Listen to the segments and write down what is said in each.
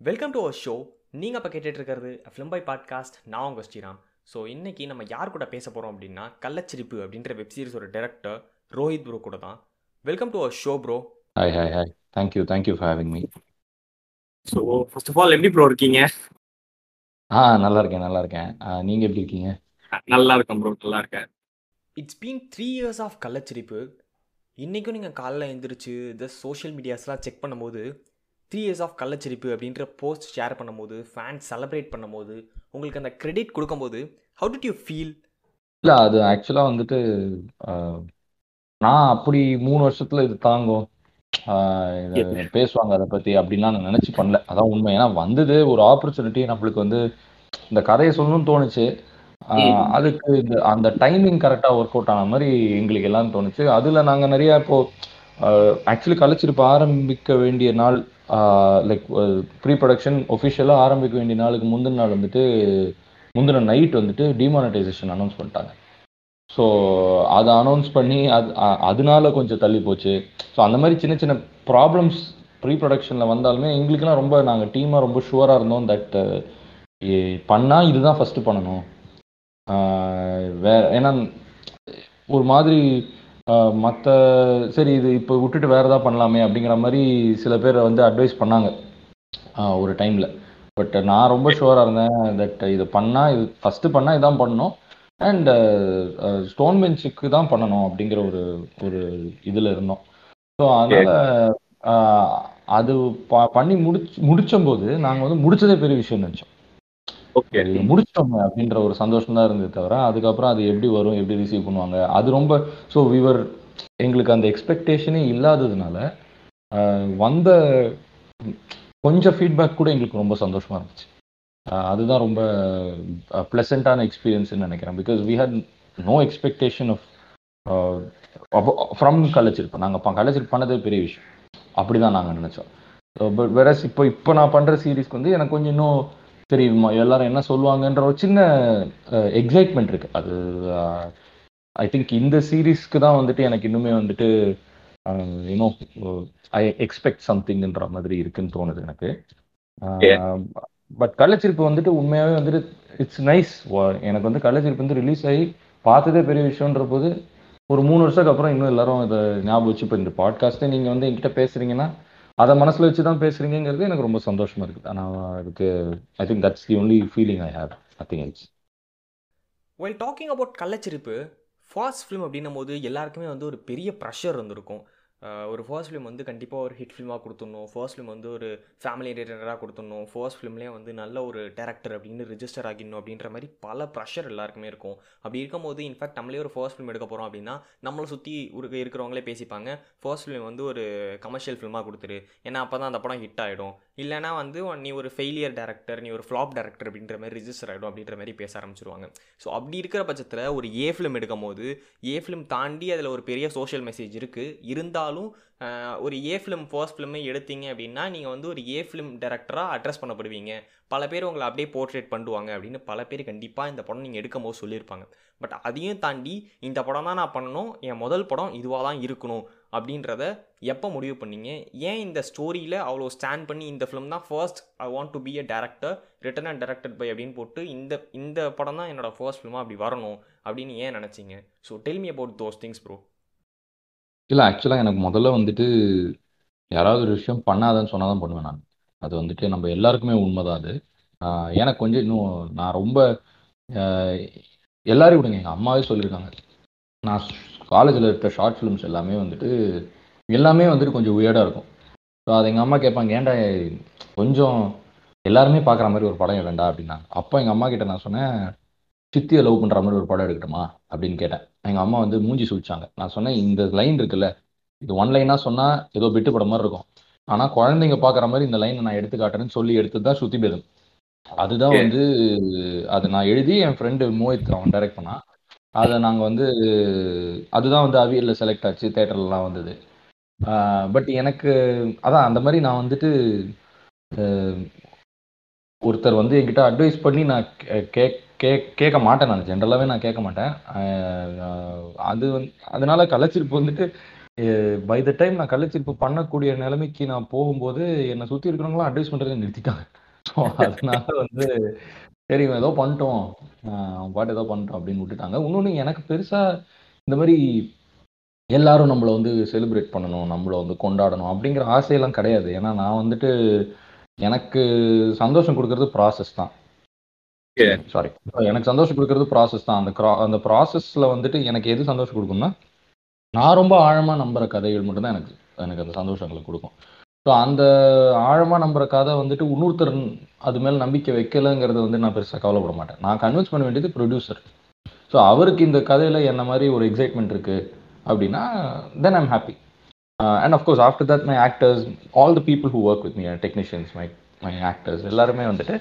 Welcome to our show நீங்கள் இப்போ கேட்டுட்டு இருக்கிறது ஃபிலிம் பை பாட்காஸ்ட் நான் உங்கள் ஸ்ரீராம். ஸோ இன்னைக்கு நம்ம யார் கூட பேச போகிறோம் அப்படின்னா கள்ளச்சிரிப்பு அப்படின்ற வெப் சீரிஸோட டேரக்டர் ரோஹித் ப்ரோ கூட தான். Welcome to our show bro hi hi hi thank you thank you for having me so first of all எப்படி ப்ரோ இருக்கீங்க? ஆ நல்லா இருக்கேன் நல்லா இருக்கேன். ஆ, நீங்க எப்படி இருக்கீங்க? நல்லா இருக்கேன் ப்ரோ நல்லா இருக்கேன் it's been three years of Kallachirippu. இன்றைக்கும் நீங்கள் காலைல எழுந்திரிச்சு இந்த சோஷியல் மீடியாஸ்லாம் செக் பண்ணும்போது த்ரீ இயர்ஸ் ஆஃப் கள்ளச்சிரிப்பு அப்படின்ற போஸ்ட் ஷேர் பண்ணும்போது ஃபேன்ஸ் செலிப்ரேட் பண்ணும்போது உங்களுக்கு அந்த கிரெடிட் கொடுக்கும்போது ஹவு டிட் யூ ஃபீல் இல்ல அது ஆக்சுவலா வந்துட்டு நான் அப்படி மூணு வருஷத்துல இது தாங்கும். பேசுவாங்க அதை பத்தி அப்படின்லாம் நான் நினைச்சு பண்ணல. அதான் உண்மை. ஏன்னா வந்தது ஒரு ஆப்பர்ச்சுனிட்டி நம்மளுக்கு வந்து இந்த கதையை சொல்லணும்னு தோணுச்சு. அதுக்கு இந்த அந்த டைமிங் கரெக்டா ஒர்க் அவுட் ஆன மாதிரி எங்களுக்கு எல்லாம் தோணுச்சு. அதுல நாங்க நிறைய இப்போ ஆக்சுவலி கலைச்சிருப்பு ஆரம்பிக்க வேண்டிய நாள் லைக் ப்ரீ ப்ரொடக்ஷன் ஒஃபிஷியலாக ஆரம்பிக்க வேண்டிய நாளுக்கு முந்தின நாள் வந்துட்டு முந்தின நைட் வந்துட்டு டிமானடைசேஷன் அனௌன்ஸ் பண்ணிட்டாங்க. ஸோ அதை அனௌன்ஸ் பண்ணி அது அதனால கொஞ்சம் தள்ளி போச்சு. ஸோ அந்த மாதிரி சின்ன சின்ன ப்ராப்ளம்ஸ் ப்ரீ ப்ரொடக்ஷனில் வந்தாலுமே எங்களுக்குலாம் ரொம்ப நாங்கள் டீமாக ரொம்ப ஷுவராக இருந்தோம் தட் பண்ணால் இதுதான் ஃபஸ்ட்டு பண்ணணும். ஆஹ் ஏன்னா ஒரு மாதிரி மற்ற சரி இது இப்போ விட்டுட்டு வேறு எதாவது பண்ணலாமே அப்படிங்கிற மாதிரி சில பேர் வந்து அட்வைஸ் பண்ணாங்க. ஆஹ் ஒரு டைமில் பட் நான் ரொம்ப ஷுவராக இருந்தேன் தட் இது பண்ணால் இது ஃபஸ்ட்டு பண்ணால் இதான் பண்ணணும். அண்ட் ஸ்டோன் பெஞ்சுக்கு தான் பண்ணணும் அப்படிங்கிற ஒரு ஒரு இதில் இருந்தோம். ஸோ அதனால் அது ப- பண்ணி முடிச்சு முடிச்சம்போது நாங்கள் வந்து முடிச்சதே பெரிய விஷயம் நினச்சோம். ஓகே. இது முடிச்சிட்டோமே அப்படின்ற ஒரு சந்தோஷம் தான் இருந்தது தவிர அதுக்கப்புறம் அது எப்படி வரும் எப்படி ரிசீவ் பண்ணுவாங்க அது ரொம்ப ஸோ விவர் எங்களுக்கு அந்த எக்ஸ்பெக்டேஷனே இல்லாததுனால வந்த கொஞ்சம் ஃபீட்பேக் கூட எங்களுக்கு ரொம்ப சந்தோஷமா இருந்துச்சு. அதுதான் ரொம்ப ப்ளசண்ட்டான எக்ஸ்பீரியன்ஸ்னு நினைக்கிறேன். Because we had no expectation of from கலைச்சிருப்போம் நாங்கள் கலைச்சிருப்பு பண்ணதே பெரிய விஷயம். அப்படி தான் நாங்கள் நினச்சோம் பட் வேற இப்போ இப்போ நான் பண்ணுற சீரீஸ்க்கு வந்து எனக்கு கொஞ்சம் இன்னும் சரி எல்லாரும் என்ன சொல்லுவாங்கன்ற ஒரு சின்ன எக்ஸைட்மெண்ட் இருக்கு. அது ஐ திங்க் இந்த சீரீஸ்க்கு தான் வந்துட்டு எனக்கு இன்னுமே வந்துட்டு யூனோ ஐ எக்ஸ்பெக்ட் சம்திங்ன்ற மாதிரி இருக்குன்னு தோணுது எனக்கு. பட் கள்ளச்சிரிப்பு வந்துட்டு உண்மையாகவே வந்துட்டு இட்ஸ் நைஸ் எனக்கு வந்து கள்ளச்சிரிப்பு வந்து ரிலீஸ் ஆகி பார்த்ததே பெரிய விஷயம்ன்ற போது ஒரு மூணு வருஷத்துக்கு அப்புறம் இன்னும் எல்லாரும் இதை ஞாபகம் வச்சு இப்போ இந்த பாட்காஸ்ட்டே நீங்கள் வந்து என்கிட்ட பேசுறீங்கன்னா அதை மனசில் வச்சு தான் பேசுகிறீங்கிறது எனக்கு ரொம்ப சந்தோஷமாக இருக்குது. ஆனால் அதுக்கு I think that's the only feeling I have nothing else well talking about Kallachirippu first film அப்படின்னும் போது எல்லாருக்குமே வந்து ஒரு பெரிய ப்ரெஷர் இருந்திருக்கும் ஒரு ஃபர்ஸ்ட் ஃபிலிம் வந்து கண்டிப்பாக ஒரு ஹிட் ஃபிலிமாக கொடுத்துடணும். ஃபர்ஸ்ட் ஃபிலிம் வந்து ஒரு ஃபேமிலி என்டர்டெய்னராக கொடுத்துடணும். ஃபர்ஸ்ட் ஃபிலிம்லேயே வந்து நல்ல ஒரு டேரக்டர் அப்படின்னு ரிஜிஸ்டர் ஆகிடணும் அப்படின்ற மாதிரி பல ப்ரெஷர் எல்லாருக்குமே இருக்கும். அப்படி இருக்கும்போது இன்ஃபேக்ட் நம்மளே ஒரு ஃபர்ஸ்ட் ஃபிலிம் எடுக்க போகிறோம் அப்படின்னா நம்மளை சுற்றி ஒரு இருக்கிறவங்களே பேசிப்பாங்க. ஃபர்ஸ்ட் ஃபிலிம் வந்து ஒரு கமர்ஷியல் ஃபிலிமாக கொடுத்துரு. ஏன்னா அப்போ தான் அந்த படம் ஹிட் ஆகிடும் இல்லைனா வந்து நீ ஒரு ஃபெயிலியர் டேரக்டர் நீ ஒரு ஃப்ளாப் டேரக்டர் அப்படின்ற மாதிரி ரிஜிஸ்டர் ஆகிடும் அப்படின்ற மாதிரி பேச ஆரம்பிச்சிருவாங்க. ஸோ அப்படி இருக்கிற பட்சத்தில் ஒரு ஏ ஃபிலிம் எடுக்கும் போது ஏ ஃபிலிம் தாண்டி அதில் ஒரு பெரிய சோஷியல் மெசேஜ் இருக்குது இருந்தாலும் ஒரு ஏ ஃபிலிம் ஃபர்ஸ்ட் ஃபிலிமே எடுத்தீங்க அப்படின்னா நீங்கள் வந்து ஒரு ஏ ஃபிலிம் டேரக்டராக அட்ரஸ் பண்ணப்படுவீங்க. பல பேர் உங்களை அப்படியே போர்ட்ரேட் பண்ணுவாங்க அப்படின்னு பல பேர் கண்டிப்பாக இந்த படம் நீங்கள் எடுக்கும் போது சொல்லியிருப்பாங்க. பட் அதையும் தாண்டி இந்த படம் தான் நான் பண்ணணும் என் முதல் படம் இதுவாக தான் இருக்கணும் அப்படின்றத எப்போ முடிவு பண்ணீங்க? ஏன் இந்த ஸ்டோரியில் அவ்வளோ ஸ்டாண்ட் பண்ணி இந்த ஃபிலிம் தான் first I want to be a director written and directed by அப்படின்னு போட்டு இந்த இந்த படம் தான் என்னோடய ஃபர்ஸ்ட் ஃபிலிமாக அப்படி வரணும் அப்படின்னு ஏன் நினச்சிங்க? So tell me about those things bro இல்லை ஆக்சுவலாக எனக்கு முதல்ல வந்துட்டு யாராவது ஒரு விஷயம் பண்ணாதன்னு சொன்னால் தான் பண்ணுவேன் நான். அது வந்துட்டு நம்ம எல்லாருக்குமே உண்மைதான் அது. எனக்கு கொஞ்சம் இன்னும் நான் ரொம்ப எல்லாரையும் விடுங்க. எங்கள் அம்மாவே சொல்லியிருக்காங்க. நான் காலேஜில் இருக்க ஷார்ட் ஃபிலிம்ஸ் எல்லாமே வந்துட்டு எல்லாமே வந்துட்டு கொஞ்சம் உயர்டாக இருக்கும். ஸோ அது எங்கள் அம்மா கேட்பாங்க ஏன்டா கொஞ்சம் எல்லாருமே பார்க்குற மாதிரி ஒரு படம் வேண்டாம் அப்படின்னாங்க. அப்போ எங்கள் அம்மா கிட்ட நான் சொன்னேன் சித்தியை லவ் பண்ணுற மாதிரி ஒரு படம் எடுக்கட்டுமா? அப்படின்னு கேட்டேன். எங்கள் அம்மா வந்து மூஞ்சி சுழிச்சாங்க. நான் சொன்னேன் இந்த லைன் இருக்குல்ல இது ஒன் லைனாக சொன்னால் ஏதோ பிட்டு படம் மாதிரி இருக்கும். ஆனால் குழந்தைங்க பார்க்குற மாதிரி இந்த லைனை நான் எடுத்து காட்டுறேன்னு சொல்லி எடுத்தது தான் சுத்தி பேதம் அதுதான். வந்து அது நான் எழுதி என் ஃப்ரெண்டு மோஹித் அவன் டைரக்ட் பண்ணான். அதை நாங்கள் வந்து அதுதான் வந்து அவியலில் செலக்ட் ஆச்சு தேட்டர்லலாம் வந்தது. பட் எனக்கு அதான் அந்த மாதிரி நான் வந்துட்டு ஒருத்தர் வந்து என்கிட்ட அட்வைஸ் பண்ணி நான் கே- கே கேட்க மாட்டேன் நான். ஜென்ரலாகவே நான் கேட்க மாட்டேன். அது வந்து அதனால கள்ளச்சிரிப்பு வந்துட்டு பை த டைம் நான் கள்ளச்சிரிப்பு பண்ணக்கூடிய நிலைமைக்கு நான் போகும்போது என்னை சுற்றி இருக்கிறவங்களாம் அட்வைஸ் பண்ணுறதை நிறுத்திட்டாங்க. ஸோ அதனால வந்து சரி ஏதோ பண்ணிட்டோம். பாட்டு ஏதோ பண்ணிட்டோம் அப்படின்னு விட்டுட்டாங்க. இன்னொன்று எனக்கு பெருசாக இந்த மாதிரி எல்லாரும் நம்மளை வந்து செலிப்ரேட் பண்ணணும் நம்மளை வந்து கொண்டாடணும் அப்படிங்கிற ஆசையெல்லாம் கிடையாது. ஏன்னா நான் வந்துட்டு எனக்கு சந்தோஷம் கொடுக்கறது ப்ராசஸ் தான். சாரி எனக்கு சந்தோஷம் கொடுக்கறது ப்ராசஸ் தான். அந்த அந்த ப்ராசஸ்ல வந்துட்டு எனக்கு எது சந்தோஷம் கொடுக்கும்னா நான் ரொம்ப ஆழமாக நம்புகிற கதைகள் மட்டும்தான் எனக்கு எனக்கு அந்த சந்தோஷங்களை கொடுக்கும். ஸோ அந்த ஆழமாக நம்புற கதை வந்துட்டு இன்னொருத்தர் அது மேலே நம்பிக்கை வைக்கலைங்கிறத வந்து நான் பெருசாக கவலைப்பட மாட்டேன். நான் கன்வின்ஸ் பண்ண வேண்டியது ப்ரொடியூசர் ஸோ அவருக்கு இந்த கதையில் என்ன மாதிரி ஒரு எக்ஸைட்மெண்ட் இருக்குது அப்படின்னா then I'm happy and of course after that my actors all the people who work with me technicians my my actors எல்லாருமே வந்துட்டு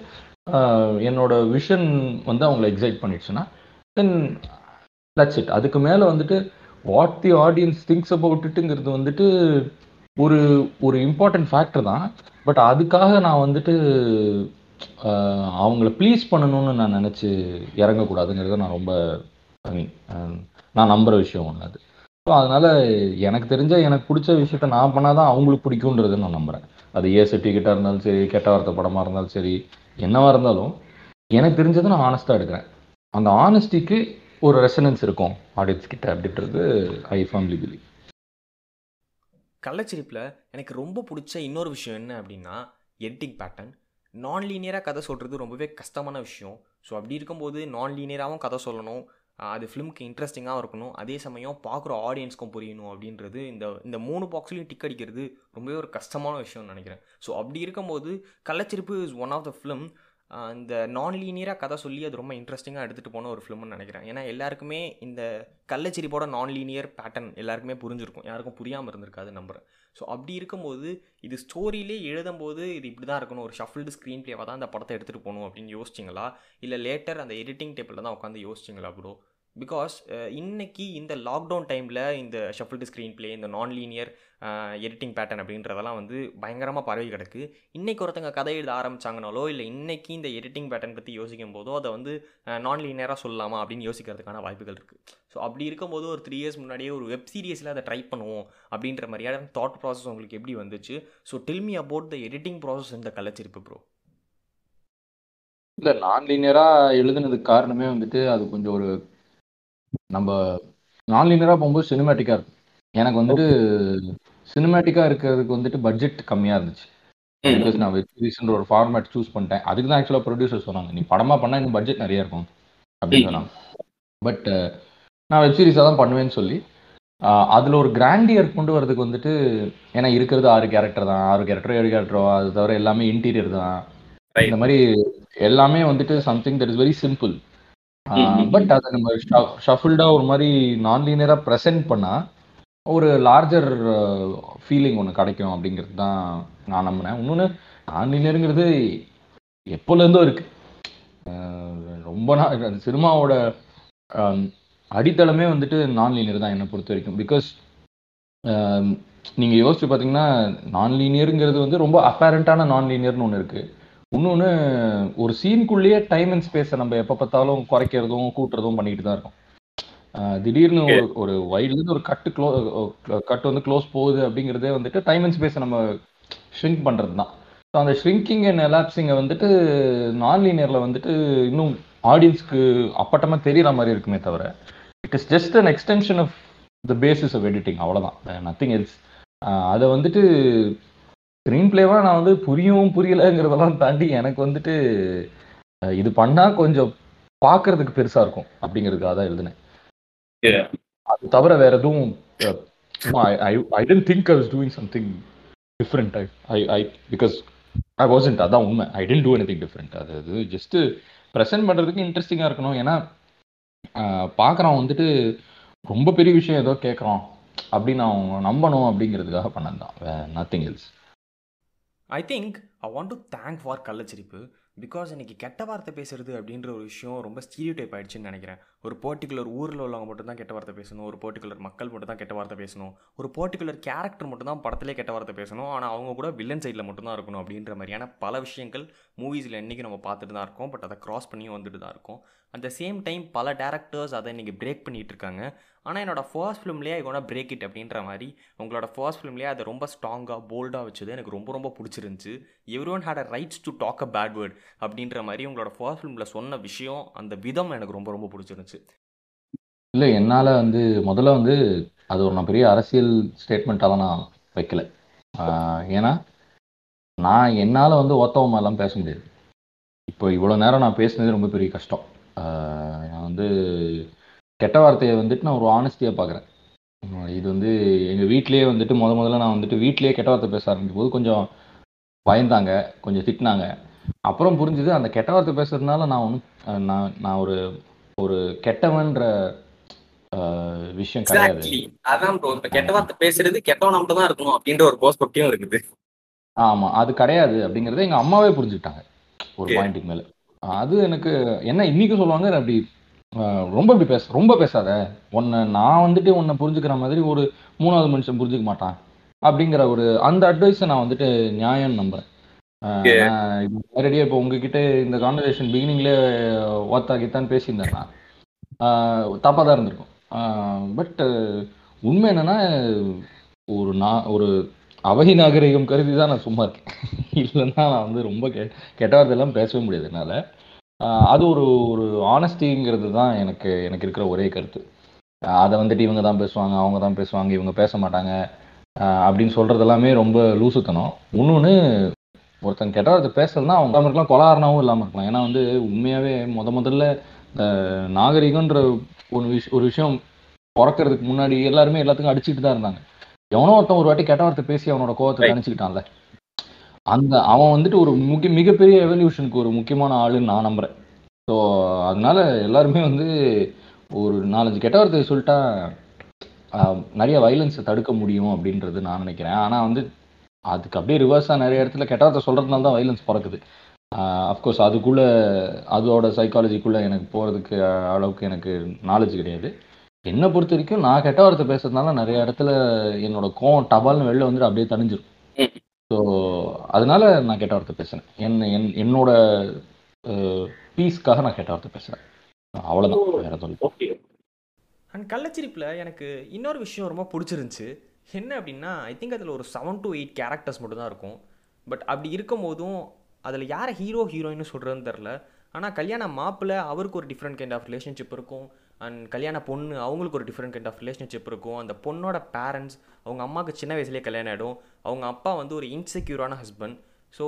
uh, என்னோட விஷன் வந்து அவங்கள எக்ஸைட் பண்ணிடுச்சுன்னா தென் தட்ஸ் இட் அதுக்கு மேலே வந்துட்டு வாட் தி ஆடியன்ஸ் திங்ஸ் அபவுட்டுங்கிறது வந்துட்டு ஒரு ஒரு இம்பார்ட்டன்ட் ஃபேக்டர் தான். பட் அதுக்காக நான் வந்துட்டு அவங்கள ப்ளீஸ் பண்ணணும்னு நான் நினச்சி இறங்கக்கூடாதுங்கிறத நான் ரொம்ப ஐ மீன் நான் நம்புகிற விஷயம் ஒன்று அது. ஸோ அதனால் எனக்கு தெரிஞ்ச எனக்கு பிடிச்ச விஷயத்த நான் பண்ணாதான் அவங்களுக்கு பிடிக்குன்றதை நான் நம்புகிறேன் அது ஏ சர்டிஃபிகேட்டாக இருந்தாலும் சரி கெட்ட வார்த்தை படமாக இருந்தாலும் சரி என்னவாக இருந்தாலும் எனக்கு தெரிஞ்சதை நான் ஆனஸ்ட்டாக எடுக்கிறேன். அந்த ஆனஸ்டிக்கு ஒரு ரெசனன்ஸ் இருக்கும் ஆடியன்ஸ் கிட்ட அப்படின்றது ஐ ஃபேமிலி பிலீவ் கள்ளச்சிரிப்பில் எனக்கு ரொம்ப பிடிச்ச இன்னொரு விஷயம் என்ன அப்படின்னா எடிட்டிங் பேட்டர்ன் நான் லீனியராக கதை சொல்கிறது ரொம்பவே கஷ்டமான விஷயம். ஸோ அப்படி இருக்கும்போது நான் லீனியராகவும் கதை சொல்லணும். அது ஃபிலிம்க்கு இன்ட்ரெஸ்டிங்காக இருக்கணும். அதே சமயம் பார்க்குற ஆடியன்ஸ்க்கும் புரியணும் அப்படின்றது இந்த இந்த மூணு பாக்ஸ்லையும் டிக் அடிக்கிறது ரொம்பவே ஒரு கஷ்டமான விஷயம்னு நினைக்கிறேன். ஸோ அப்படி இருக்கும்போது Kallachirippu is one of the film இந்த நான் லீனியராக கதை சொல்லி அது ரொம்ப இன்ட்ரெஸ்டிங்காக எடுத்துகிட்டு போன ஒரு ஃபிலிம்னு நினைக்கிறேன். ஏன்னா எல்லாருக்குமே இந்த கள்ளச்சிரிப்போட நான் லீனியர் பேட்டர்ன் எல்லாருக்குமே புரிஞ்சிருக்கும். யாருக்கும் புரியாமல் இருந்திருக்காது நம்புறேன். ஸோ அப்படி இருக்கும்போது இது ஸ்டோரியிலே எழுதும்போது இது இப்படி தான் இருக்கணும். ஒரு ஷஃபில்டு ஸ்க்ரீன் பிளேவாக தான் அந்த படத்தை எடுத்துகிட்டு போகணும் அப்படின்னு யோசிச்சிங்களா? இல்லை லேட்டர் அந்த எடிட்டிங் டேபிளில் தான் உட்காந்து யோசிச்சிங்களா ப்ரோ பிகாஸ் uh, இன்னைக்கு இந்த லாக்டவுன் டைமில் இந்த ஷஃபிள்டு ஸ்க்ரீன் பிளே இந்த நான் லீனியர் எடிட்டிங் பேட்டர்ன் அப்படின்றதெல்லாம் வந்து பயங்கரமாக பரவி கிடக்கு. இன்றைக்கி ஒருத்தங்க கதை எழுத ஆரம்பிச்சாங்கனாலோ இல்லை இன்றைக்கி இந்த எடிட்டிங் பேட்டர்ன் பற்றி யோசிக்கும் போதோ அதை வந்து uh, நான் லீனியராக சொல்லலாமா அப்படின்னு யோசிக்கிறதுக்கான வாய்ப்புகள் இருக்குது ஸோ அப்படி இருக்கும்போது ஒரு த்ரீ இயர்ஸ் முன்னாடியே ஒரு வெப் சீரிஸில் அதை ட்ரை பண்ணுவோம் அப்படின்ற மாதிரியான தாட் ப்ராசஸ் உங்களுக்கு எப்படி வந்துச்சு? So tell me about the editing process இந்த கலைச்சிருப்பு ப்ரோ இல்லை நான் லீனியராக எழுதுனதுக்கு காரணமே வந்துட்டு அது கொஞ்சம் ஒரு நம்ம நான் லீனியராக போகும்போது சினிமேட்டிக்காக இருக்கும். எனக்கு வந்துட்டு சினிமேட்டிக்காக இருக்கிறதுக்கு வந்துட்டு பட்ஜெட் கம்மியாக இருந்துச்சு. பிகாஸ் நான் வெப் சீரிஸ்ன்ற ஒரு ஃபார்மேட் சூஸ் பண்ணிட்டேன். அதுக்கு தான் ஆக்சுவலாக ப்ரொடியூசர் சொன்னாங்க. நீ படமாக பண்ணால் இன்னும் பட்ஜெட் நிறைய இருக்கும் அப்படின்னு சொன்னாங்க. பட் நான் வெப் சீரிஸாக தான் பண்ணுவேன்னு சொல்லி அதில் ஒரு கிராண்டியர் கொண்டு வரதுக்கு வந்துட்டு ஏன்னா இருக்கிறது ஆறு கேரக்டர் தான். ஆறு கேரக்டரோ ஏழு கேரக்டரோ அது தவிர எல்லாமே இன்டீரியர் தான். இந்த மாதிரி எல்லாமே வந்துட்டு something that is very simple but அதை நம்ம ஷஃபிள்டாக ஒரு மாதிரி நான் லீனியராக ப்ரெசென்ட் பண்ணால் ஒரு லார்ஜர் ஃபீலிங் ஒன்று கிடைக்கும் அப்படிங்கிறது தான் நான் நம்பினேன் இன்னொன்று நான் லீனியருங்கிறது எப்போலேருந்தோ இருக்கு. ரொம்ப நாள் சினிமாவோட அடித்தளமே வந்துட்டு நான் லீனியர் தான் என்னை பொறுத்த வரைக்கும். பிகாஸ் நீங்கள் யோசிச்சு பார்த்தீங்கன்னா நான் லீனியருங்கிறது வந்து ரொம்ப அப்பேரண்டான நான் லீனியர்னு ஒன்று இருக்குது இன்னொன்று ஒரு சீனுக்குள்ளேயே டைம் அண்ட் ஸ்பேஸை நம்ம எப்போ பார்த்தாலும் குறைக்கிறதும் கூட்டுறதும் பண்ணிட்டு தான் இருக்கோம். திடீர்னு ஒரு ஒரு வைட்லேருந்து ஒரு கட்டு க்ளோ கட்டு வந்து க்ளோஸ் போகுது அப்படிங்கிறதே வந்துட்டு டைம் அண்ட் ஸ்பேஸை நம்ம ஷ்ரிங்க் பண்ணுறது தான். ஸோ அந்த ஷ்ரிங்கிங் அண்ட் எலாப்ஸிங்கை வந்துட்டு நான் லீனியரில் வந்துட்டு இன்னும் ஆடியன்ஸ்க்கு அப்பட்டமாக தெரிகிற மாதிரி இருக்குமே தவிர it is just an extension of the basis of editing அவ்வளோதான் நத்திங் எல்ஸ் அதை வந்துட்டு ஸ்க்ரீன் பிளேவாக நான் வந்து புரியவும் புரியலைங்கிறதெல்லாம் தாண்டி எனக்கு வந்துட்டு இது பண்ணால் கொஞ்சம் பார்க்கறதுக்கு பெருசாக இருக்கும் அப்படிங்கிறதுக்காக தான் எழுதினேன். அது தவிர வேற எதுவும் I didn't think I was doing something different I I because I wasn't அதான் உண்மை. I didn't do anything different அது அது ஜஸ்ட்டு ப்ரெசென்ட் பண்ணுறதுக்கு இன்ட்ரெஸ்டிங்காக இருக்கணும். ஏன்னா பார்க்குறவன் வந்துட்டு ரொம்ப பெரிய விஷயம் ஏதோ கேட்குறோம் அப்படின்னு அவங்க நம்பணும் அப்படிங்கிறதுக்காக பண்ணது தான் nothing else I think I want to thank for Kallachirippu because இன்னைக்கு கெட்ட வார்த்தை பேசுறது அப்படின்ற ஒரு விஷயம் ரொம்ப ஸ்டீரியோ டைப் ஆயிடுச்சுன்னு நினைக்கிறேன். ஒரு பர்டிகுலர் ஊரில் உள்ளவங்க மட்டும் தான் கெட்ட வார்த்தை பேசணும். ஒரு பர்டிகுலர் மக்கள் மட்டும் தான் கெட்ட வார்த்தை பேசணும். ஒரு பர்டிகுலர் கேரக்டர் மட்டும் தான் படத்திலே கெட்ட வார்த்தை பேசணும். ஆனால் அவங்க கூட வில்லன் சைடில் மட்டும் தான் இருக்கணும் அப்படின்ற மாதிரியான பல விஷயங்கள் மூவிஸில் இன்றைக்கி நம்ம பார்த்துட்டு தான் இருக்கோம். பட் அதை க்ராஸ் பண்ணியும் வந்துட்டு தான் இருக்கும். அட் த சேம் டைம் பல டேரக்டர்ஸ் அதை இன்றைக்கி பிரேக் பண்ணிகிட்டு இருக்காங்க. ஆனால் என்னோடய ஃபர்ஸ்ட் ஃபிலிம்லேயே ஐ கோனா பிரேக் இட் அப்படின்ற மாதிரி உங்களோட ஃபர்ஸ்ட் ஃபிலிம்லேயே அதை ரொம்ப ஸ்ட்ராங்காக போல்டாக வச்சது எனக்கு ரொம்ப ரொம்ப பிடிச்சிருந்துச்சு. Everyone had a rights to talk a bad word அப்படின்ற மாதிரி உங்களோட ஃபர்ஸ்ட் ஃபிலிமில் சொன்ன விஷயம் அந்த விதம் எனக்கு ரொம்ப ரொம்ப பிடிச்சிருந்துச்சு. இல்லை என்னால் வந்து முதல்ல வந்து அது ஒரு நான் பெரிய அரசியல் ஸ்டேட்மெண்ட்டாக நான் வைக்கல. ஏன்னா நான் என்னால் வந்து ஒத்தவமா எல்லாம் பேச முடியாது. இப்போ இவ்வளோ நேரம் நான் பேசுனது ரொம்ப பெரிய கஷ்டம். நான் வந்து கெட்ட வார்த்தையை வந்துட்டு நான் ஒரு ஆனஸ்டியாக பார்க்குறேன் இது வந்து எங்கள் வீட்லேயே வந்துட்டு முத முதல்ல நான் வந்துட்டு வீட்லேயே கெட்ட வார்த்தை பேச ஆரம்பிக்கும் போது கொஞ்சம் பயந்தாங்க கொஞ்சம் திட்டினாங்க. அப்புறம் புரிஞ்சுது அந்த கெட்ட வார்த்தை பேசுறதுனால நான் ஒன்றும் நான் நான் ஒரு ஒரு கெட்டவன்ற விஷயம் கிடையாது. அதான் ப்ரோ இப்ப கெட்ட வார்த்தை பேசுறது கெட்டவன் மட்டும் தான் இருக்கணும் அப்படின்ற ஒரு பெர்ஸ்பெக்டிவும் இருக்குது. ஆமா. அது கிடையாது அப்படிங்கறத எங்க அம்மாவே புரிஞ்சுக்கிட்டாங்க. ஒரு. பாயிண்ட்டுக்கு மேல. அது எனக்கு என்ன இன்னைக்கு சொல்லுவாங்க? அப்படி ரொம்ப இப்படி பேச ரொம்ப பேசாத. உன்னை நான் வந்துட்டு உன்னை புரிஞ்சுக்கிற மாதிரி ஒரு மூணாவது மனுஷன் புரிஞ்சுக்க மாட்டான். அப்படிங்கிற ஒரு அந்த அட்வைஸை நான் வந்துட்டு நியாயம் நம்புறேன். நேரடியாக இப்போ உங்ககிட்ட இந்த கான்வர்சேஷன் பிகினிங்லேயே ஓத்தா கித்தான்னு பேசியிருந்தேன்னா தப்பாக தான் இருந்திருக்கும். பட் உண்மை என்னன்னா ஒரு நான் ஒரு அவை நாகரிகம் கருதி தான் நான் சும்மா இருக்கேன். இல்லைன்னா நான் வந்து ரொம்ப கெ கெட்ட வார்த்தையெல்லாம் பேசவே முடியாது என்னால். அது ஒரு ஒரு ஆனஸ்டிங்கிறது தான் எனக்கு எனக்கு இருக்கிற ஒரே கருத்து. அதை வந்துட்டு இவங்க தான் பேசுவாங்க அவங்க தான் பேசுவாங்க இவங்க பேச மாட்டாங்க அப்படின்னு சொல்கிறது எல்லாமே ரொம்ப லூசுத்தனம். இன்னொன்று ஒருத்தன் கெட்ட வார்த்தை பேசுறதுனா அவங்க இல்லாமல் இருக்கலாம் கொலாரணமும் இல்லாமல் இருக்கலாம். ஏன்னா வந்து உண்மையாகவே முத முதல்ல இந்த நாகரிகன்ற ஒரு விஷ் ஒரு விஷயம் பிறக்கிறதுக்கு முன்னாடி எல்லாருமே எல்லாத்துக்கும் அடிச்சுட்டு தான் இருந்தாங்க. எவனோ ஒருத்தன் ஒரு வாட்டி கெட்ட வார்த்தை பேசி அவனோட கோவத்தை Right. தணிச்சுக்கிட்டான்ல அந்த அவன் வந்துட்டு ஒரு முக்கிய மிகப்பெரிய எவல்யூஷனுக்கு ஒரு முக்கியமான ஆளுன்னு நான் நம்புறேன். ஸோ அதனால எல்லாருமே வந்து ஒரு நாலஞ்சு கெட்ட வார்த்தையை சொல்லிட்டா நிறைய வைலன்ஸை தடுக்க முடியும் அப்படின்றது நான் நினைக்கிறேன். ஆனால் வந்து அதுக்கு அப்படியே ரிவர்ஸாக நிறைய இடத்துல கெட்ட சொல்கிறதுனால தான் வைலன்ஸ் பிறக்குது. அஃப்கோர்ஸ் அதுக்குள்ளே அதோட சைக்காலஜிக்குள்ளே எனக்கு போகிறதுக்கு அளவுக்கு எனக்கு நாலேஜ் கிடையாது. என்னை பொறுத்த வரைக்கும் நான் கெட்ட வார்த்தை பேசுறதுனால நிறைய இடத்துல என்னோட கோவம் டபால்னு வெளில வந்துட்டு அப்படியே தணிஞ்சிரும். ஸோ அதனால நான் கெட்ட வார்த்தை பேசுகிறேன் என் என் என்னோட பீஸ்க்காக நான் கெட்ட வார்த்தை பேசுறேன். அவ்வளோதான் வேற சொல்லி அண்ட் கள்ளச்சிரிப்பில் எனக்கு இன்னொரு விஷயம் ரொம்ப பிடிச்சிருந்துச்சு. என்ன அப்படின்னா ஐ திங்க் அதில் ஒரு செவன் டு எயிட் கேரக்டர்ஸ் மட்டும்தான் இருக்கும். பட் அப்படி இருக்கும் போதும் அதில் யாரை ஹீரோ ஹீரோயின்னு சொல்கிறதுன்னு தெரில ஆனால் கல்யாண மாப்பிள்ளை அவருக்கு ஒரு டிஃப்ரெண்ட் கைண்ட் ஆஃப் ரிலேஷன்ஷிப் இருக்கும். அண்ட் கல்யாண பொண்ணு அவங்களுக்கு ஒரு டிஃப்ரெண்ட் கைண்ட் ஆஃப் ரிலேஷன்ஷிப் இருக்கும். அந்த பொண்ணோட பேரண்ட்ஸ் அவங்க அம்மாவுக்கு சின்ன வயசுலேயே கல்யாணம் ஆகிடும் அவங்க அப்பா வந்து ஒரு இன்செக்யூரான ஹஸ்பண்ட் ஸோ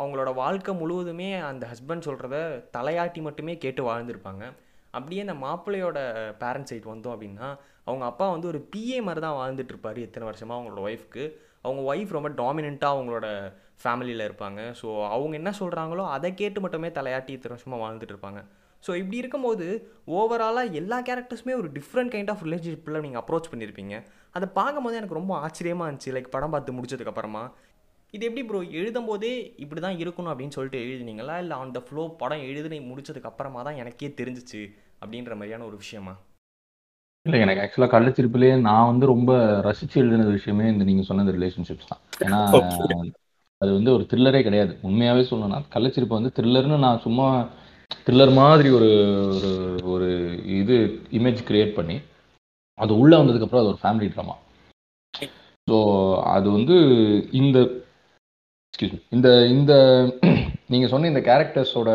அவங்களோட வாழ்க்கை முழுவதுமே அந்த ஹஸ்பண்ட் சொல்கிறத தலையாட்டி மட்டுமே கேட்டு வாழ்ந்திருப்பாங்க. அப்படியே அந்த மாப்பிள்ளையோட பேரண்ட்ஸ் சைட் வந்தோம் அப்படின்னா அவங்க அப்பா வந்து ஒரு பிஏ மாதிரி தான் வாழ்ந்துட்டு இருப்பாரு எத்தனை வருஷமாக அவங்களோட ஒய்ஃப்க்கு அவங்க ஒய்ஃப் ரொம்ப டாமினண்ட்டாக அவங்களோட ஃபேமிலியில் இருப்பாங்க. ஸோ அவங்க என்ன சொல்கிறாங்களோ அதை கேட்டு மட்டுமே தலையாட்டி இத்தனை வருஷமாக வாழ்ந்துட்டு இருப்பாங்க ஸோ இப்படி இருக்கும்போது ஓவராலாக எல்லா கேரக்டர்ஸுமே ஒரு டிஃப்ரெண்ட் கைண்ட் ஆஃப் ரிலேஷன்ஷிப்பில் நீங்கள் அப்ரோச் பண்ணியிருப்பீங்க அதை பார்க்கும்போது எனக்கு ரொம்ப ஆச்சரியமாக இருந்துச்சு. லைக் படம் பார்த்து முடிச்சதுக்கப்புறமா இது எப்படி ப்ரோ எழுதும் போதே இப்படி தான் இருக்கணும் அப்படின்னு சொல்லிட்டு எழுதினீங்களா? இல்லை ஆன் த ஃப்ளோ படம் எழுதி முடிச்சதுக்கு அப்புறமா தான் எனக்கே தெரிஞ்சிச்சு அப்படின்ற மாதிரியான ஒரு விஷயமா? இல்லை எனக்கு ஆக்சுவலாக கள்ளச்சிரிப்பிலேயே நான் வந்து ரொம்ப ரசிச்சு எழுதின விஷயமே இந்த நீங்கள் சொன்ன இந்த ரிலேஷன்ஷிப்ஸ் தான். ஏன்னா. அது வந்து ஒரு த்ரில்லரே கிடையாது. உண்மையாகவே சொல்லணும்னா கள்ளச்சிரிப்பு வந்து த்ரில்லர்னு நான் சும்மா த்ரில்லர் மாதிரி ஒரு ஒரு ஒரு இது இமேஜ் கிரியேட் பண்ணி அது உள்ளே வந்ததுக்கப்புறம் அது ஒரு ஃபேமிலி ட்ராமா ஸோ அது வந்து இந்த excuse me, இந்த இந்த நீங்கள் சொன்ன இந்த கேரக்டர்ஸோட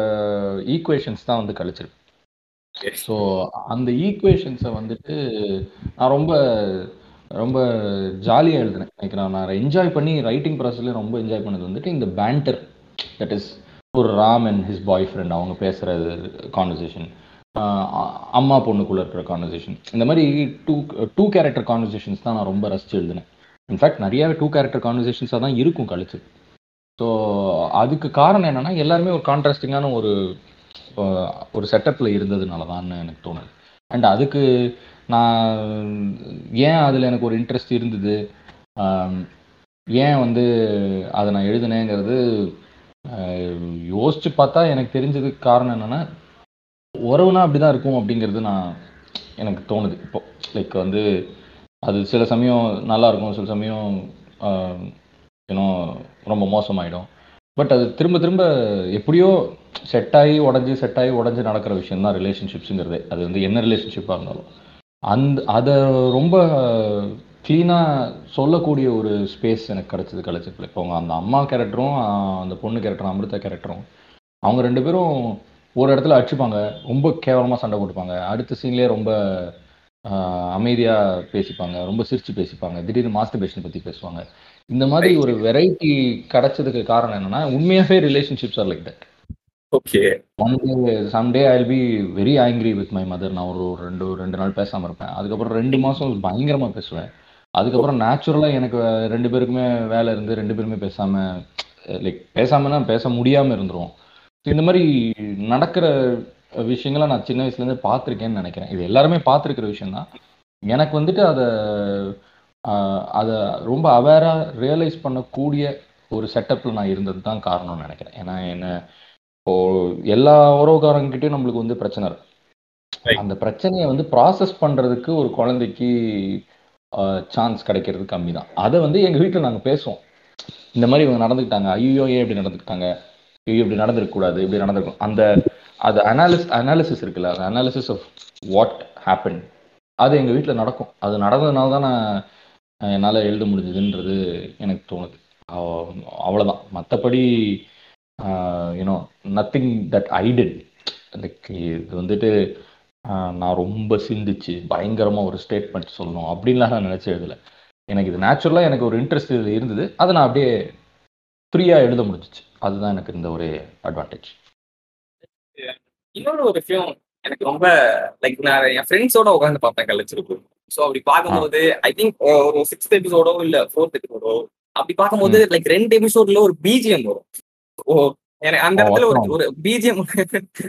ஈக்குவேஷன்ஸ் தான் வந்து கழிச்சிருக்கு ஸோ அந்த ஈக்குவேஷன்ஸை வந்துட்டு நான் ரொம்ப ரொம்ப ஜாலியாக எழுதினேன். எனக்கு நான் நான் என்ஜாய் பண்ணி ரைட்டிங் ப்ராசஸ்ல ரொம்ப என்ஜாய் பண்ணது வந்துட்டு இந்த பேண்டர் தட் இஸ் ஒரு Ram and his boyfriend அவங்க பேசுகிற கான்வர்சேஷன் அம்மா பொண்ணுக்குள்ளே இருக்கிற கான்வர்சேஷன் இந்த மாதிரி டூ டூ கேரக்டர் கான்வர்சேஷன்ஸ் தான் நான் ரொம்ப ரசித்து எழுதினேன். இன்ஃபேக்ட் நிறையாவே டூ கேரக்டர் கான்வர்சேஷன்ஸாக தான் இருக்கும் கழிச்சு. ஸோ அதுக்கு காரணம் என்னன்னா எல்லாருமே ஒரு கான்ட்ராஸ்டிங்கான ஒரு ஒரு செட்டப்பில் இருந்ததுனால தான் எனக்கு தோணுது. அண்ட் அதுக்கு நான் ஏன் அதில் எனக்கு ஒரு இன்ட்ரெஸ்ட் இருந்தது? ஏன் வந்து அதை நான் எழுதினேங்கிறது யோசித்து யோசிச்சு பார்த்தா எனக்கு தெரிஞ்சதுக்கு காரணம் என்னன்னா உறவுனா அப்படிதான் இருக்கும் அப்படிங்கிறது நான் எனக்கு தோணுது. இப்போ லைக் வந்து அது சில சமயம் நல்லாயிருக்கும் சில சமயம் இன்னும் ரொம்ப மோசமாயிடும். பட் அது திரும்ப திரும்ப எப்படியோ செட் ஆகி உடஞ்சி செட் ஆகி உடஞ்சி நடக்கிற விஷயம் தான் ரிலேஷன்ஷிப்ஸுங்கிறது அது வந்து என்ன ரிலேஷன்ஷிப்பாக இருந்தாலும். அந்த அதை ரொம்ப க்ளீனாக சொல்லக்கூடிய ஒரு ஸ்பேஸ் எனக்கு கிடச்சிது கலைச்சிப்பில் இப்போ அவங்க அந்த அம்மா கேரக்டரும் அந்த பொண்ணு கேரக்டரும் அமிர்தா கேரக்டரும் அவங்க ரெண்டு பேரும் ஒரு இடத்துல அடிச்சுப்பாங்க. ரொம்ப கேவலமாக சண்டை போட்டுப்பாங்க. அடுத்த சீன்லேயே ரொம்ப அமைதியாக பேசிப்பாங்க. ரொம்ப சிரிச்சு பேசிப்பாங்க. திடீர்னு மாஸ்டர்பேஷன் பற்றி பேசுவாங்க. இந்த மாதிரி ஒரு வெரைட்டி கிடைச்சதுக்கு காரணம் என்னன்னா உண்மையாகவே relationships are like that okay one day someday I be very angry with my mother நான் ஒரு ரெண்டு ரெண்டு நாள் பேசாமல் இருப்பேன். அதுக்கப்புறம் ரெண்டு மாதம் பயங்கரமாக பேசுவேன். அதுக்கப்புறம் நேச்சுரலாக எனக்கு ரெண்டு பேருக்குமே வேலை இருந்து ரெண்டு பேருமே பேசாமல் லைக் பேசாமன்னா பேச முடியாமல் இருந்துரும் இந்த மாதிரி நடக்கிற விஷயங்களை நான் சின்ன வயசுலேருந்து பார்த்துருக்கேன்னு நினைக்கிறேன். இது எல்லாருமே பார்த்துருக்கிற விஷயம்தான். எனக்கு வந்துட்டு அதை அதை ரொம்ப அவேராக ரியலைஸ் பண்ணக்கூடிய ஒரு செட்டப்பில் நான் இருந்தது தான் காரணம்னு நினைக்கிறேன். ஏன்னா என்ன இப்போ எல்லா உறவுக்காரங்கிட்டையும் நம்மளுக்கு வந்து பிரச்சனை இருக்கு அந்த பிரச்சனையை வந்து ப்ராசஸ் பண்ணுறதுக்கு ஒரு குழந்தைக்கு சான்ஸ் கிடைக்கிறது கம்மி தான் அதை வந்து எங்கள் வீட்டில் நாங்கள் பேசுவோம். இந்த மாதிரி இவங்க நடந்துக்கிட்டாங்க. ஐயோ ஏன் இப்படி நடந்துக்கிட்டாங்க? ஐயோ இப்படி நடந்திருக்கக்கூடாது இப்படி நடந்திருக்கும். அந்த அது அனாலிஸ் அனாலிசிஸ் இருக்குல்ல அது அனாலிசிஸ் ஆஃப் வாட் ஹேப்பன் அது எங்கள் வீட்டில் நடக்கும். அது நடந்ததுனால தான் நான் என்னால் எழுத முடிஞ்சதுன்றது எனக்கு தோணுது. அவ்வளோதான் மற்றபடி you know nothing that I did like இது வந்துட்டு நான் ரொம்ப சிந்திச்சு பயங்கரமாக ஒரு ஸ்டேட்மெண்ட் சொல்லணும் அப்படின்லாம் நான் நினச்ச எழுதலை. எனக்கு இது நேச்சுரலாக எனக்கு ஒரு இன்ட்ரெஸ்ட் இது இருந்தது. அதை நான் அப்படியே ஃப்ரீயாக எழுத முடிஞ்சிச்சு. அதுதான் எனக்கு இந்த ஒரு அட்வான்டேஜ் இன்னொரு ஒரு விஷயம் எனக்கு ரொம்ப லைக் நான் என் ஃப்ரெண்ட்ஸோட உட்காந்து பார்த்தேன் கழிச்சிருக்கு ஸோ அப்படி பார்க்கும்போது ஐ திங்க் ஒரு சிக்ஸ்த் எபிசோடோ இல்ல ஃபோர்த் எபிசோடோ அப்படி பார்க்கும்போது லைக் ரெண்டு எபிசோட்ல ஒரு பிஜிஎம் வரும். ஓ எனக்கு அந்த இடத்துல ஒரு ஒரு பிஜிஎம்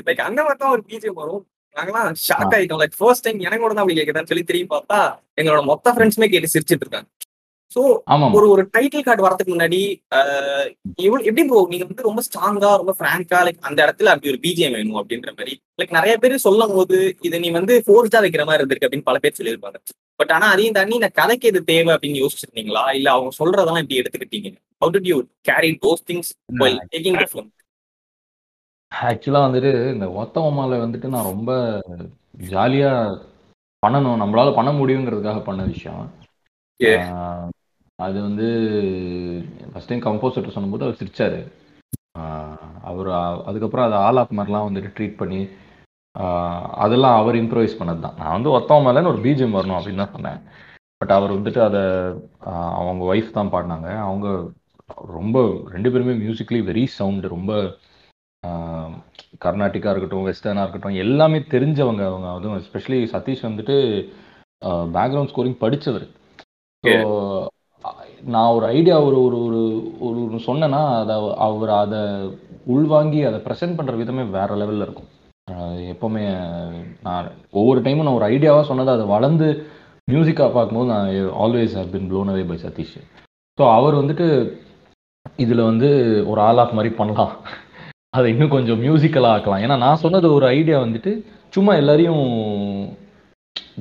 லைக் அந்த மாதிரி தான் ஒரு பிஜிஎம் வரும். நாங்களாம் ஷாக் ஆயிட்டோம். லைக் ஃபர்ஸ்ட் டைம் எனக்கு கூட தான் அப்படி கேட்குதான்னு சொல்லி திரும்பி பார்த்தா எங்களோட மொத்த ஃப்ரெண்ட்ஸுமே கேட்டு சிரிச்சிட்டு இருக்காங்க. ஸோ ஒரு ஒரு டைட்டில் கார்டு வரதுக்கு முன்னாடி எப்படி ப்ரோ நீங்க வந்து ரொம்ப ஸ்ட்ராங்கா ரொம்ப ஃப்ராங்கா லைக் அந்த இடத்துல அப்படி ஒரு பிஜிஎம் வேணும் அப்படின்ற மாதிரி லைக் நிறைய பேர் சொல்லும் போது இதை நீ வந்து ஃபோர்ஸ்டா வைக்கிற மாதிரி இருந்திருக்கு அப்படின்னு பல பேர் சொல்லியிருப்பாங்க. பட் ஆனா அதையும் தாண்டி இந்த கதைக்கு இது தேவை அப்படின்னு யோசிச்சிருந்தீங்களா? இல்ல அவங்க சொல்றதெல்லாம் இப்படி எடுத்துக்கிட்டீங்க? How did you carry those things taking ஆக்சுவலா வந்துட்டு இந்த ஒத்தவமால வந்துட்டு நான் ரொம்ப ஜாலியா பண்ணணும். நம்மளால பண்ண முடியுங்கிறதுக்காக பண்ண விஷயம். அது வந்து ஃபஸ்ட் டைம் கம்போசர்கிட்ட சொன்னபோது அவர் சிரிச்சாரு. அவர் அதுக்கப்புறம் அதை ஆலாப் மாதிரிலாம் வந்துட்டு ட்ரீட் பண்ணி அதெல்லாம் அவர் இம்ப்ரவைஸ் பண்ணது தான் நான் வந்து ஒத்தவன் மேலேன்னு ஒரு பீஜம் வரணும் அப்படின்னு தான் சொன்னேன். பட் அவர் வந்துட்டு அதை அவங்க ஒய்ஃப் தான் பாடினாங்க. அவங்க ரொம்ப ரெண்டு பேருமே மியூசிக்லி வெரி சவுண்டு ரொம்ப கர்நாடிக்கா இருக்கட்டும் வெஸ்டர்னாக இருக்கட்டும் எல்லாமே தெரிஞ்சவங்க அவங்க. அதுவும் எஸ்பெஷலி சதீஷ் வந்துட்டு பேக்ரவுண்ட் ஸ்கோரிங் படித்தவர் ஸோ நான் ஒரு ஐடியா ஒரு ஒரு ஒரு ஒரு சொன்னேன்னா அதை அவர் அதை உள்வாங்கி அதை ப்ரெசென்ட் பண்ணுற விதமே வேற லெவலில் இருக்கும். எப்போவுமே நான் ஒவ்வொரு டைமும் நான் ஒரு ஐடியாவாக சொன்னதை அதை வளர்ந்து மியூசிக்காக பார்க்கும்போது நான் always have been blown away by Satish so அவர் வந்துட்டு இதில் வந்து ஒரு ஆல் ஆஃப் மாதிரி பண்ணலாம். அதை இன்னும் கொஞ்சம் மியூசிக்கலாக ஆக்கலாம். ஏன்னா நான் சொன்னது ஒரு ஐடியா வந்துட்டு சும்மா எல்லாரையும்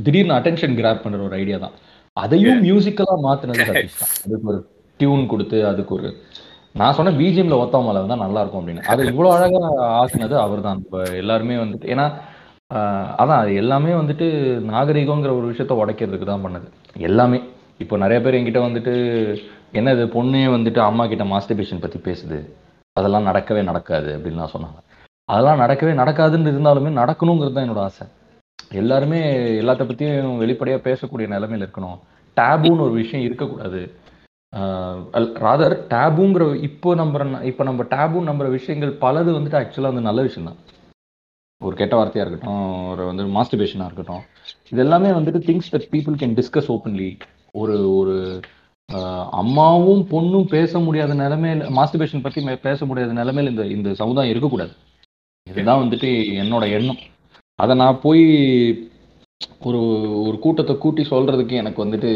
திடீர்னு அட்டென்ஷன் கிராப் பண்ணுற ஒரு ஐடியா தான். அதையும் மியூசிக்கலாக மாற்றினது சதீஷ் தான். அதுக்கு ஒரு டியூன் கொடுத்து அதுக்கு ஒரு நான் சொன்ன பிஜிஎம்ல ஒத்தவமலை தான் நல்லா இருக்கும் அப்படின்னு. அதை இவ்வளோ அழகாக ஆக்குனது அவர் தான் இப்போ எல்லாருமே வந்துட்டு ஏன்னா அதான் அது எல்லாமே வந்துட்டு நாகரிகங்கிற ஒரு விஷயத்த உடைக்கிறதுக்கு தான் பண்ணது. எல்லாமே. இப்போ நிறைய பேர் என்கிட்ட வந்துட்டு என்னது பொண்ணே வந்துட்டு அம்மா கிட்ட மாஸ்டர்பேஷன் பற்றி பேசுது. அதெல்லாம் நடக்கவே நடக்காது அப்படின்லாம் சொன்னாங்க. அதெல்லாம் நடக்கவே நடக்காதுன்னு இருந்தாலுமே நடக்கணுங்கிறது தான் என்னோட ஆசை. எல்லாருமே எல்லாத்த பற்றியும் வெளிப்படையாக பேசக்கூடிய நிலைமையில் இருக்கணும். டேபுன்னு ஒரு விஷயம் இருக்கக்கூடாது. ராதர் டேபுங்கிற இப்போ நம்புற இப்போ நம்ம டேபு நம்புற விஷயங்கள் பலது வந்துட்டு ஆக்சுவலாக வந்து நல்ல விஷயம் தான் ஒரு கெட்ட வார்த்தையாக இருக்கட்டும் ஒரு வந்து மாஸ்டிபேஷனாக இருக்கட்டும் இது எல்லாமே வந்துட்டு things that people can discuss openly ஒரு ஒரு அம்மாவும் பொண்ணும் பேச முடியாத நிலைமையில மாஸ்டிபேஷன் பற்றி பேச முடியாத நிலமையில இந்த இந்த சமுதாயம் இருக்கக்கூடாது. இதுதான் வந்துட்டு என்னோட எண்ணம். அதை நான் போய் ஒரு ஒரு கூட்டத்தை கூட்டி சொல்றதுக்கு எனக்கு வந்துட்டு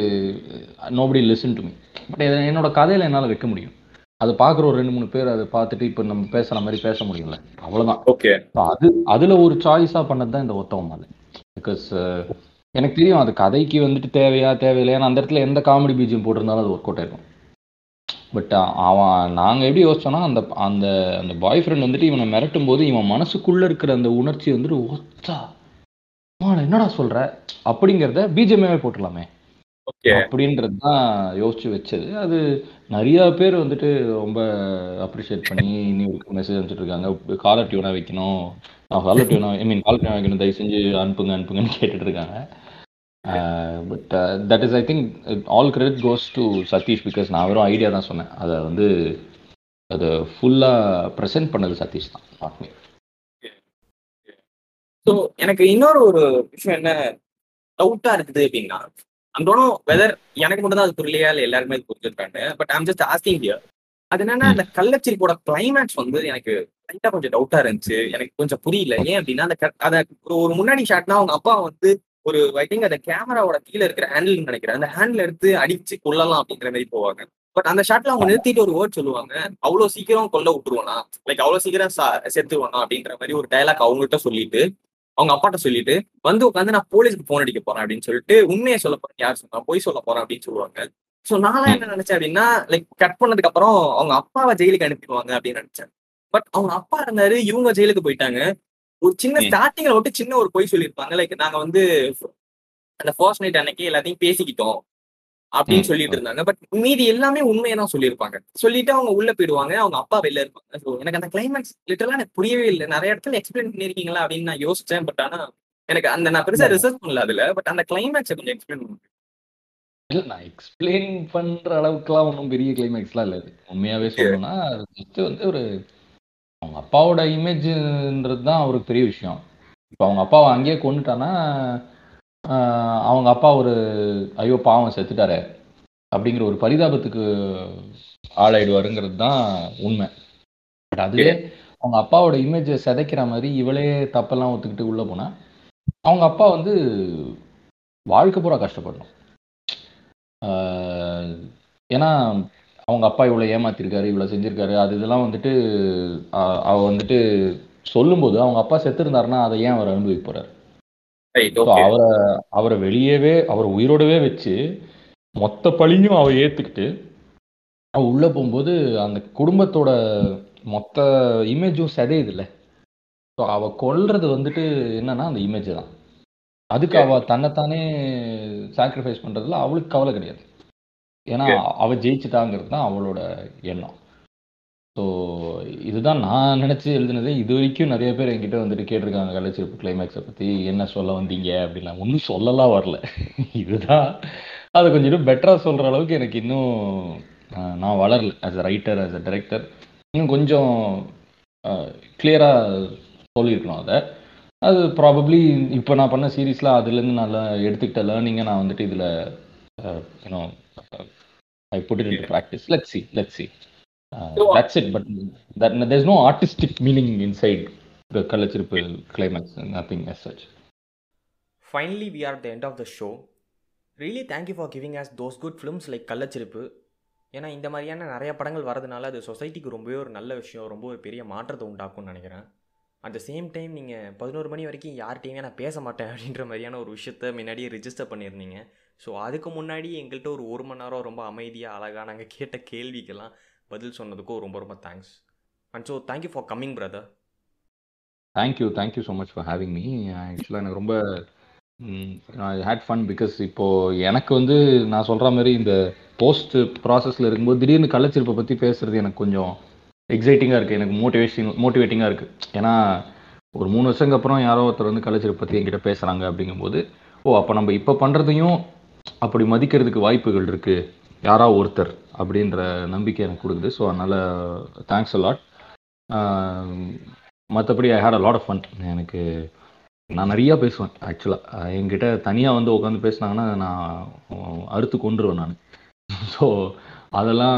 nobody listen to me but என்னோட கதையில என்னால் வைக்க முடியும். அது பார்க்குற ஒரு ரெண்டு மூணு பேர் அதை பார்த்துட்டு இப்போ நம்ம பேசுகிற மாதிரி பேச முடியல அவ்வளோதான் ஓகே அது அதில் ஒரு சாய்ஸாக பண்ணது தான் இந்த ஒத்தவம் மாலை பிகாஸ் எனக்கு தெரியும் அது கதைக்கு வந்துட்டு தேவையா தேவையில்லையா அந்த இடத்துல எந்த காமெடி பீஜியம் போட்டிருந்தாலும் அது ஒர்க் அவுட் ஆயிருக்கும் பட் அவன் நாங்கள் எப்படி யோசிச்சோன்னா அந்த அந்த அந்த பாய் ஃப்ரெண்ட் வந்துட்டு இவனை மிரட்டும் போது இவன் மனசுக்குள்ளே இருக்கிற அந்த உணர்ச்சி வந்துட்டு ஒத்தா என்னடா சொல்கிற அப்படிங்கிறத பிஜிஎம்ஏவே போட்டுடலாமே. அப்படின்றது தான் யோசிச்சு வச்சது. அது நிறைய பேர் வந்துட்டு ரொம்ப அப்ரிஷியேட் பண்ணி இன்னும் மெசேஜ் அனுப்பிச்சிட்டு இருக்காங்க. காலர் டியூனா வைக்கணும். காலர் டியூனா ஐ மீன் காலர் டியூனா வைக்கணும். தயவு செஞ்சு அனுப்புங்க அனுப்புங்கன்னு கேட்டுட்டு இருக்காங்க. But that is I think all credit goes to Sathish because நான் வெறும் ஐடியா தான் சொன்னேன். அதை வந்து அதை ஃபுல்லாக ப்ரெசென்ட் பண்ணது சதீஷ் தான் not me. ஸோ எனக்கு இன்னொரு ஒரு விஷயம் என்ன டவுட்டா இருக்குது அப்படின்னா அந்தோனோ வெதர் எனக்கு மட்டும் தான் அது புரியலையா இல்லை எல்லாருமே அது புரிஞ்சிருக்காங்க but I'm just asking here அது என்னன்னா அந்த கள்ளச்சிரிப்போட கிளைமேக்ஸ் வந்து எனக்கு லைட்டா கொஞ்சம் டவுட்டா இருந்துச்சு. எனக்கு கொஞ்சம் புரியல. ஏன் அப்படின்னா அந்த அத ஒரு ஒரு முன்னாடி ஷாட்னா அவங்க அப்பா வந்து ஒரு ஐ திங்க் அந்த கேமராவோட கீழே இருக்கிற ஹேண்டில் நினைக்கிறேன். அந்த ஹேண்டில் எடுத்து அடிச்சு கொல்லலாம் அப்படிங்கிற மாதிரி போவாங்க. பட் அந்த ஷாட்ல அவங்க நிறுத்திட்டு ஒரு வேர்ட் சொல்லுவாங்க. அவ்வளவு சீக்கிரம் கொல்ல விட்டுருவானா லைக் அவ்வளவு சீக்கிரம் செத்துருவானா அப்படின்ற மாதிரி ஒரு டயலாக் அவங்ககிட்ட சொல்லிட்டு அவங்க அப்பாட்ட சொல்லிட்டு வந்து உட்காந்து நான் போலீஸ்க்கு போன் அடிக்க போறேன் அப்படின்னு சொல்லிட்டு உண்மையை சொல்ல போறேன். யார் சொன்னா பொய் சொல்ல போறேன் அப்படின்னு சொல்லுவாங்க. சோ நான் என்ன நினைச்சேன் அப்படின்னா லைக் கட் பண்ணதுக்கு அப்புறம் அவங்க அப்பாவை ஜெயிலுக்கு அனுப்பிடுவாங்க அப்படின்னு நினைச்சேன். பட் அவங்க அப்பா இருந்தாரு இவங்க ஜெயிலுக்கு போயிட்டாங்க. ஒரு சின்ன. ஸ்டார்டிங்ல மட்டும் சின்ன ஒரு பொய் சொல்லியிருப்பாங்க. லைக் நாங்க வந்து அந்த ஃபர்ஸ்ட் நைட் அன்னைக்கு எல்லாத்தையும் பேசிக்கிட்டோம் அப்படின்னு. சொல்லிட்டு இருந்தாங்க. பட் மீதி எல்லாமே உண்மையை தான் சொல்லியிருப்பாங்க. சொல்லிட்டு அவங்க உள்ள போயிடுவாங்க. அவங்க அப்பா வெளில இருப்பாங்க. ஸோ எனக்கு அந்த கிளைமேக்ஸ் லிட்டரலா எனக்கு புரியவே இல்லை. நிறைய இடத்துல எக்ஸ்பிளைன் பண்ணிருக்கீங்களா அப்படின்னு நான் யோசிச்சேன். பட் ஆனா எனக்கு அந்த நான் பெருசா ரிசர்ச் பண்ணல அதுல. பட் அந்த கிளைமேக்ஸை கொஞ்சம் எக்ஸ்பிளைன் பண்ணுங்க. இல்ல நான் எக்ஸ்பிளைன் பண்ற அளவுக்குலாம் ஒன்றும் பெரிய கிளைமேக்ஸ்லாம் இல்லை. உண்மையாவே சொல்லணும்னா ஜஸ்ட் வந்து ஒரு அவங்க அப்பாவோட இமேஜ்ன்றது தான் அவருக்கு பெரிய விஷயம். இப்போ அவங்க அப்பாவை அங்கேயே கொண்டுட்டான்னா அவங்க அப்பா ஒரு ஐயோ பாவம் செத்துட்டாரு அப்படிங்கிற ஒரு பரிதாபத்துக்கு ஆளாயிடுவாருங்கிறது தான் உண்மை. பட் அதுவே அவங்க அப்பாவோட இமேஜை சிதைக்கிற மாதிரி இவளே தப்பெல்லாம் ஒத்துக்கிட்டு உள்ளே போனால் அவங்க அப்பா வந்து வாழ்க்கை பூரா கஷ்டப்படணும். ஏன்னா அவங்க அப்பா இவ்வளோ ஏமாத்திருக்காரு இவ்வளோ செஞ்சிருக்காரு. அது இதெல்லாம் வந்துட்டு அவ வந்துட்டு சொல்லும்போது அவங்க அப்பா செத்துருந்தாருன்னா அதை ஏன் அவர் அனுபவிக்க போறாரு? அவரை அவரை வெளியவே அவர் உயிரோடவே வச்சு மொத்த பழியும் அவ ஏத்துக்கிட்டு அவ உள்ள போகும்போது அந்த குடும்பத்தோட மொத்த இமேஜும் சிதையுதுல்ல. ஸோ அவ கொல்றது வந்துட்டு என்னன்னா அந்த இமேஜ் தான். அதுக்கு அவ தன்னைத்தானே சாக்ரிஃபைஸ் பண்றதுல அவளுக்கு கவலை கிடையாது. ஏன்னா அவ ஜெயிச்சிட்டாங்கிறது தான் அவளோட எண்ணம். ஸோ இதுதான் நான் நினைச்சு எழுதுனது. இது வரைக்கும் நிறைய பேர் என்கிட்ட வந்துட்டு கேட்டிருக்காங்க கள்ளச்சிருப்பு கிளைமேக்ஸை பத்தி. என்ன சொல்ல வந்தீங்க அப்படிலாம் ஒன்றும் சொல்லலாம் வரல. இதுதான். அதை கொஞ்சம் இன்னும் பெட்டரா சொல்ற அளவுக்கு எனக்கு இன்னும் நான் வளரல. As a writer as a director இன்னும் கொஞ்சம் கிளியரா சொல்லியிருக்கணும் அதை. அது ப்ராபப்ளி இப்போ நான் பண்ண சீரீஸில் அதுலேருந்து நல்லா எடுத்துக்கிட்ட லேர்னிங்கை நான் வந்துட்டு இதில் I put in practice let see let see that's it but that there's no artistic meaning inside the Kallachirippu climax nothing as such Finally, we are at the end of the show. Really, thank you for giving us those good films like Kallachirippu ஏன்னா இந்த மாதிரியான நிறைய படங்கள் வரதுனால அது சொசைட்டிக்கு ரொம்பவே ஒரு நல்ல விஷயம் ரொம்ப ஒரு பெரிய மாற்றத்தை உண்டாக்கும்னு நினைக்கிறேன். அட் த சேம் டைம் நீங்கள் பதினோரு மணி வரைக்கும் யார்கிட்டையுமே நான் பேச மாட்டேன் அப்படின்ற மாதிரியான ஒரு விஷயத்த முன்னாடியே ரிஜிஸ்டர் பண்ணியிருந்தீங்க. ஸோ அதுக்கு முன்னாடி எங்கள்கிட்ட ஒரு ஒரு மணி நேரம் ரொம்ப அமைதியாக அழகாக நாங்கள் கேட்ட கேள்விக்கெல்லாம் பதில் சொன்னதுக்கும் ரொம்ப ரொம்ப thanks and so thank you for coming brother thank you thank you so much for having me ஆக்சுவலாக எனக்கு ரொம்ப ஹேட் ஃபன் பிகாஸ் இப்போது எனக்கு வந்து நான் சொல்கிற மாதிரி இந்த போஸ்ட் ப்ராசஸில் இருக்கும்போது திடீர்னு கள்ளச்சிருப்பை பற்றி பேசுகிறது எனக்கு கொஞ்சம் எக்ஸைட்டிங்காக இருக்குது எனக்கு மோட்டிவேஷன் மோட்டிவேட்டிங்காக இருக்குது ஏன்னா ஒரு மூணு வருஷங்க அப்புறம் யாரோ ஒருத்தர் வந்து கள்ளச்சிருப்பை பற்றி என்கிட்ட பேசுகிறாங்க அப்படிங்கும்போது ஓ அப்போ நம்ம இப்போ பண்ணுறதையும் அப்படி மதிக்கிறதுக்கு வாய்ப்புகள் இருக்குது யாரோ ஒருத்தர் அப்படின்ற நம்பிக்கை எனக்கு கொடுக்குது. ஸோ அதனால் தேங்க்ஸ் அலாட் மற்றபடி I had a lot of fun எனக்கு நான் நிறையா பேசுவேன் ஆக்சுவலாக என்கிட்ட தனியாக வந்து உட்காந்து பேசுனாங்கன்னா நான் அறுத்து கொண்டுருவேன் நான். ஸோ அதெல்லாம்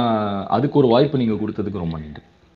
அதுக்கு ஒரு வாய்ப்பு நீங்கள் கொடுத்ததுக்கு ரொம்ப நன்றி.